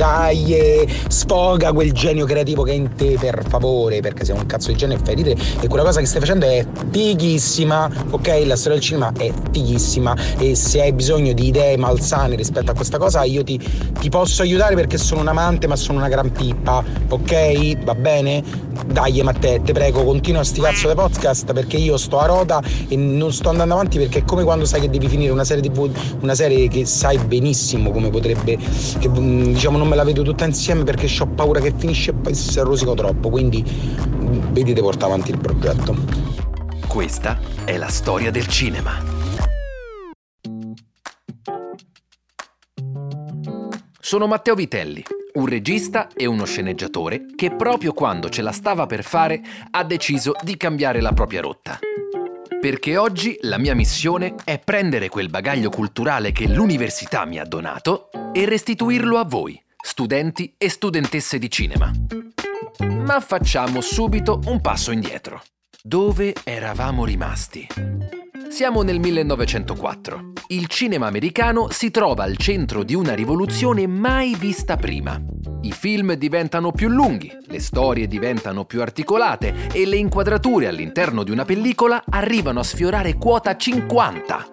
Dai, eh, sfoga quel genio creativo che è in te, per favore, perché sei un cazzo di genio e fai ridere. E quella cosa che stai facendo è fighissima, ok? La storia del cinema è fighissima. E se hai bisogno di idee malsane rispetto a questa cosa, io ti, ti posso aiutare perché sono un amante, ma sono una gran pippa, ok? Va bene? Dai, Matteo, te prego, continua sti cazzo di podcast perché io sto a rota e non sto andando avanti perché è come quando sai che devi finire una serie TV, una serie che sai benissimo come potrebbe, che mm, diciamo non me la vedo tutta insieme perché ho paura che finisce e poi si rosico troppo, quindi mm, vedi di portare avanti il progetto. Questa è la storia del cinema. Sono Matteo Vitelli, un regista e uno sceneggiatore che proprio quando ce la stava per fare ha deciso di cambiare la propria rotta. Perché oggi la mia missione è prendere quel bagaglio culturale che l'università mi ha donato e restituirlo a voi, studenti e studentesse di cinema. Ma facciamo subito un passo indietro. Dove eravamo rimasti? Siamo nel 1904. Il cinema americano si trova al centro di una rivoluzione mai vista prima. I film diventano più lunghi, le storie diventano più articolate e le inquadrature all'interno di una pellicola arrivano a sfiorare quota 50.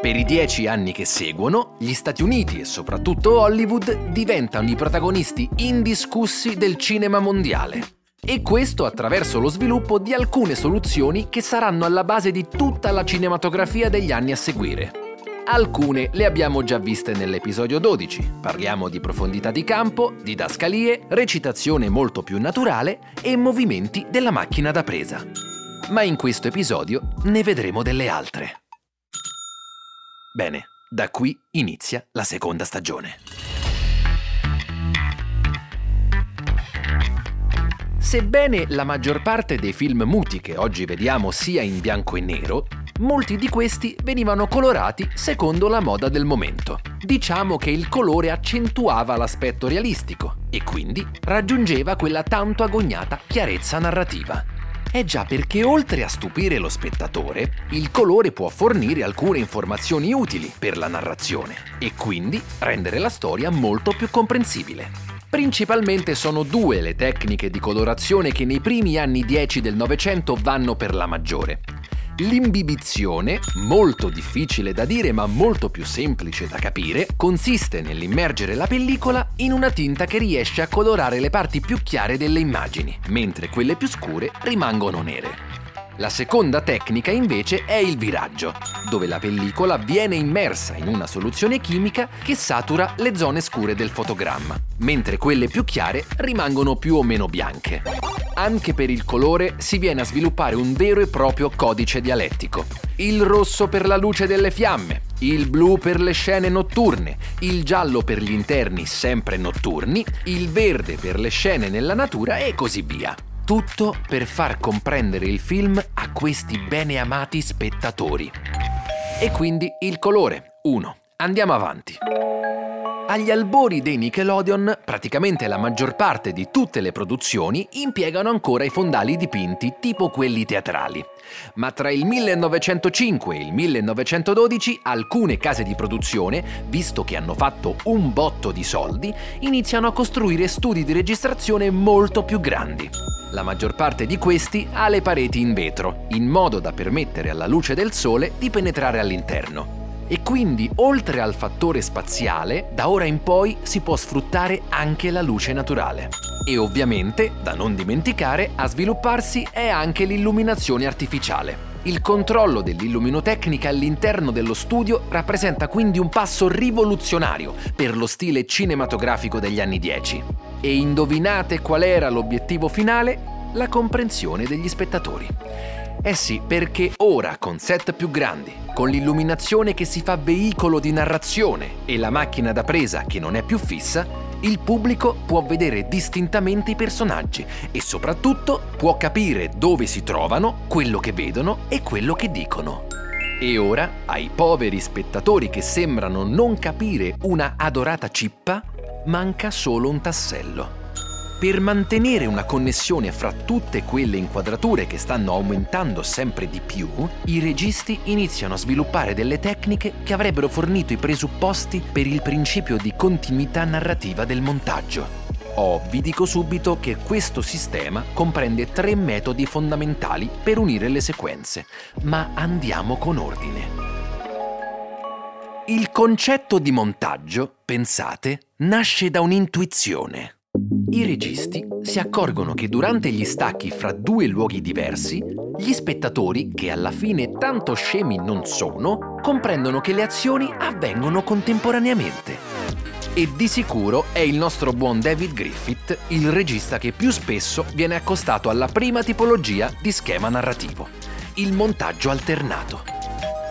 Per i dieci anni che seguono, gli Stati Uniti e soprattutto Hollywood diventano i protagonisti indiscussi del cinema mondiale. E questo attraverso lo sviluppo di alcune soluzioni che saranno alla base di tutta la cinematografia degli anni a seguire. Alcune le abbiamo già viste nell'episodio 12. Parliamo di profondità di campo, didascalie, recitazione molto più naturale e movimenti della macchina da presa. Ma in questo episodio ne vedremo delle altre. Bene, da qui inizia la seconda stagione. Sebbene la maggior parte dei film muti che oggi vediamo sia in bianco e nero, molti di questi venivano colorati secondo la moda del momento. Diciamo che il colore accentuava l'aspetto realistico e quindi raggiungeva quella tanto agognata chiarezza narrativa. È già perché oltre a stupire lo spettatore, il colore può fornire alcune informazioni utili per la narrazione e quindi rendere la storia molto più comprensibile. Principalmente sono due le tecniche di colorazione che nei primi anni 10 del Novecento vanno per la maggiore. L'imbibizione, molto difficile da dire ma molto più semplice da capire, consiste nell'immergere la pellicola in una tinta che riesce a colorare le parti più chiare delle immagini, mentre quelle più scure rimangono nere. La seconda tecnica invece è il viraggio, dove la pellicola viene immersa in una soluzione chimica che satura le zone scure del fotogramma, mentre quelle più chiare rimangono più o meno bianche. Anche per il colore si viene a sviluppare un vero e proprio codice dialettico. Il rosso per la luce delle fiamme, il blu per le scene notturne, il giallo per gli interni sempre notturni, il verde per le scene nella natura e così via. Tutto per far comprendere il film a questi bene amati spettatori. E quindi il colore. 1. Andiamo avanti. Agli albori dei Nickelodeon, praticamente la maggior parte di tutte le produzioni impiegano ancora i fondali dipinti tipo quelli teatrali. Ma tra il 1905 e il 1912 alcune case di produzione, visto che hanno fatto un botto di soldi, iniziano a costruire studi di registrazione molto più grandi. La maggior parte di questi ha le pareti in vetro, in modo da permettere alla luce del sole di penetrare all'interno. E quindi, oltre al fattore spaziale, da ora in poi si può sfruttare anche la luce naturale. E ovviamente, da non dimenticare, a svilupparsi è anche l'illuminazione artificiale. Il controllo dell'illuminotecnica all'interno dello studio rappresenta quindi un passo rivoluzionario per lo stile cinematografico degli anni 10. E indovinate qual era l'obiettivo finale? la comprensione degli spettatori. Eh sì, perché ora con set più grandi, con l'illuminazione che si fa veicolo di narrazione e la macchina da presa che non è più fissa, il pubblico può vedere distintamente i personaggi e soprattutto può capire dove si trovano, quello che vedono e quello che dicono. E ora, ai poveri spettatori che sembrano non capire una adorata cippa, manca solo un tassello. Per mantenere una connessione fra tutte quelle inquadrature che stanno aumentando sempre di più, i registi iniziano a sviluppare delle tecniche che avrebbero fornito i presupposti per il principio di continuità narrativa del montaggio. Oh, vi dico subito che questo sistema comprende tre metodi fondamentali per unire le sequenze, ma andiamo con ordine. Il concetto di montaggio, pensate, nasce da un'intuizione. I registi si accorgono che durante gli stacchi fra due luoghi diversi, gli spettatori, che alla fine tanto scemi non sono, comprendono che le azioni avvengono contemporaneamente. E di sicuro è il nostro buon David Griffith il regista che più spesso viene accostato alla prima tipologia di schema narrativo, il montaggio alternato.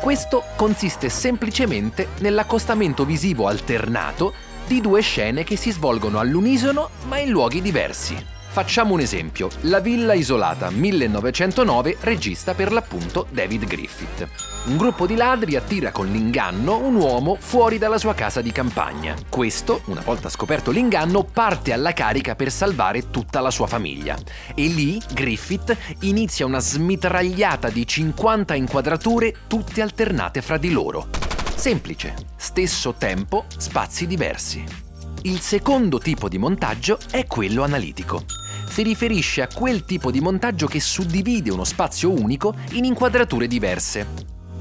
Questo consiste semplicemente nell'accostamento visivo alternato di due scene che si svolgono all'unisono ma in luoghi diversi. Facciamo un esempio, La Villa Isolata 1909 regista per l'appunto David Griffith. Un gruppo di ladri attira con l'inganno un uomo fuori dalla sua casa di campagna. Questo, una volta scoperto l'inganno, parte alla carica per salvare tutta la sua famiglia. E lì Griffith inizia una smitragliata di 50 inquadrature tutte alternate fra di loro. Semplice, stesso tempo, spazi diversi. Il secondo tipo di montaggio è quello analitico. Si riferisce a quel tipo di montaggio che suddivide uno spazio unico in inquadrature diverse.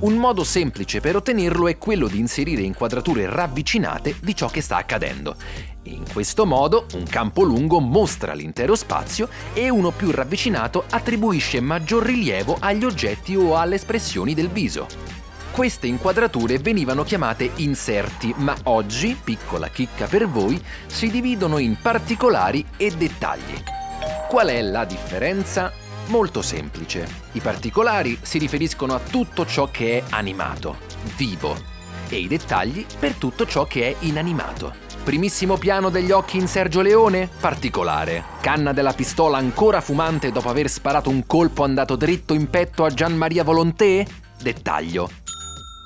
Un modo semplice per ottenerlo è quello di inserire inquadrature ravvicinate di ciò che sta accadendo. In questo modo un campo lungo mostra l'intero spazio e uno più ravvicinato attribuisce maggior rilievo agli oggetti o alle espressioni del viso. Queste inquadrature venivano chiamate inserti, ma oggi, piccola chicca per voi, si dividono in particolari e dettagli. Qual è la differenza? Molto semplice. I particolari si riferiscono a tutto ciò che è animato, vivo, e i dettagli per tutto ciò che è inanimato. Primissimo piano degli occhi in Sergio Leone? Particolare. Canna della pistola ancora fumante dopo aver sparato un colpo andato dritto in petto a Gian Maria Volonté? Dettaglio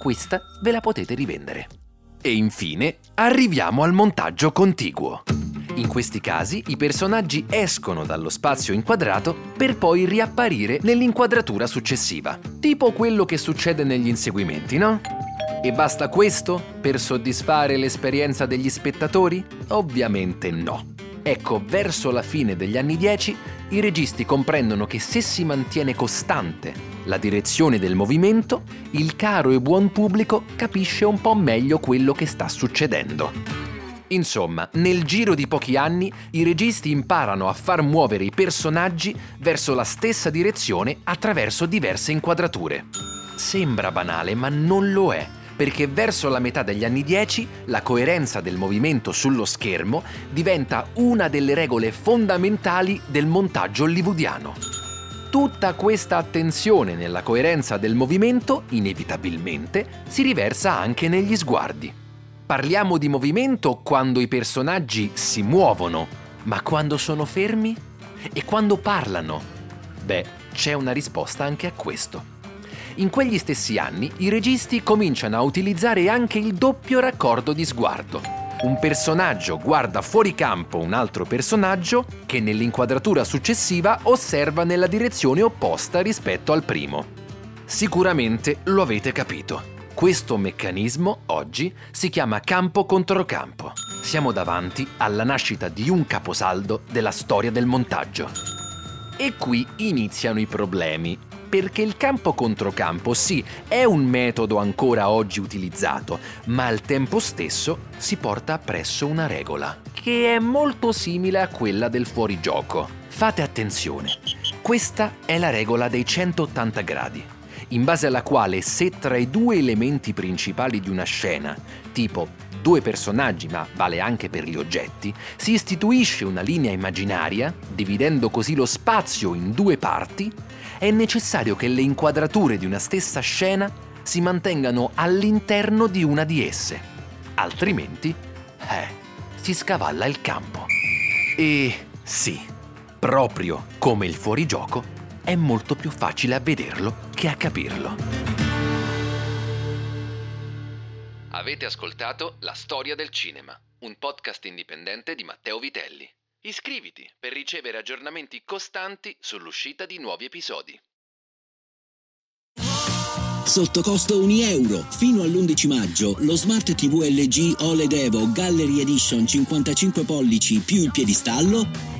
questa ve la potete rivendere. E infine arriviamo al montaggio contiguo. In questi casi i personaggi escono dallo spazio inquadrato per poi riapparire nell'inquadratura successiva, tipo quello che succede negli inseguimenti, no? E basta questo per soddisfare l'esperienza degli spettatori? Ovviamente no. Ecco, verso la fine degli anni 10 i registi comprendono che se si mantiene costante la direzione del movimento, il caro e buon pubblico capisce un po' meglio quello che sta succedendo. Insomma, nel giro di pochi anni i registi imparano a far muovere i personaggi verso la stessa direzione attraverso diverse inquadrature. Sembra banale, ma non lo è perché verso la metà degli anni 10 la coerenza del movimento sullo schermo diventa una delle regole fondamentali del montaggio hollywoodiano. Tutta questa attenzione nella coerenza del movimento, inevitabilmente, si riversa anche negli sguardi. Parliamo di movimento quando i personaggi si muovono, ma quando sono fermi? E quando parlano? Beh, c'è una risposta anche a questo. In quegli stessi anni i registi cominciano a utilizzare anche il doppio raccordo di sguardo. Un personaggio guarda fuori campo un altro personaggio che nell'inquadratura successiva osserva nella direzione opposta rispetto al primo. Sicuramente lo avete capito. Questo meccanismo oggi si chiama campo contro campo. Siamo davanti alla nascita di un caposaldo della storia del montaggio. E qui iniziano i problemi, perché il campo contro campo sì, è un metodo ancora oggi utilizzato, ma al tempo stesso si porta appresso una regola, che è molto simile a quella del fuorigioco. Fate attenzione, questa è la regola dei 180 gradi, in base alla quale se tra i due elementi principali di una scena, tipo due personaggi, ma vale anche per gli oggetti, si istituisce una linea immaginaria, dividendo così lo spazio in due parti, è necessario che le inquadrature di una stessa scena si mantengano all'interno di una di esse. Altrimenti, eh, si scavalla il campo. E sì, proprio come il fuorigioco, è molto più facile a vederlo che a capirlo. Avete ascoltato La storia del cinema, un podcast indipendente di Matteo Vitelli. Iscriviti per ricevere aggiornamenti costanti sull'uscita di nuovi episodi. Sotto costo 1 euro. Fino all'11 maggio lo Smart TV LG OLED Evo Gallery Edition 55 pollici più il piedistallo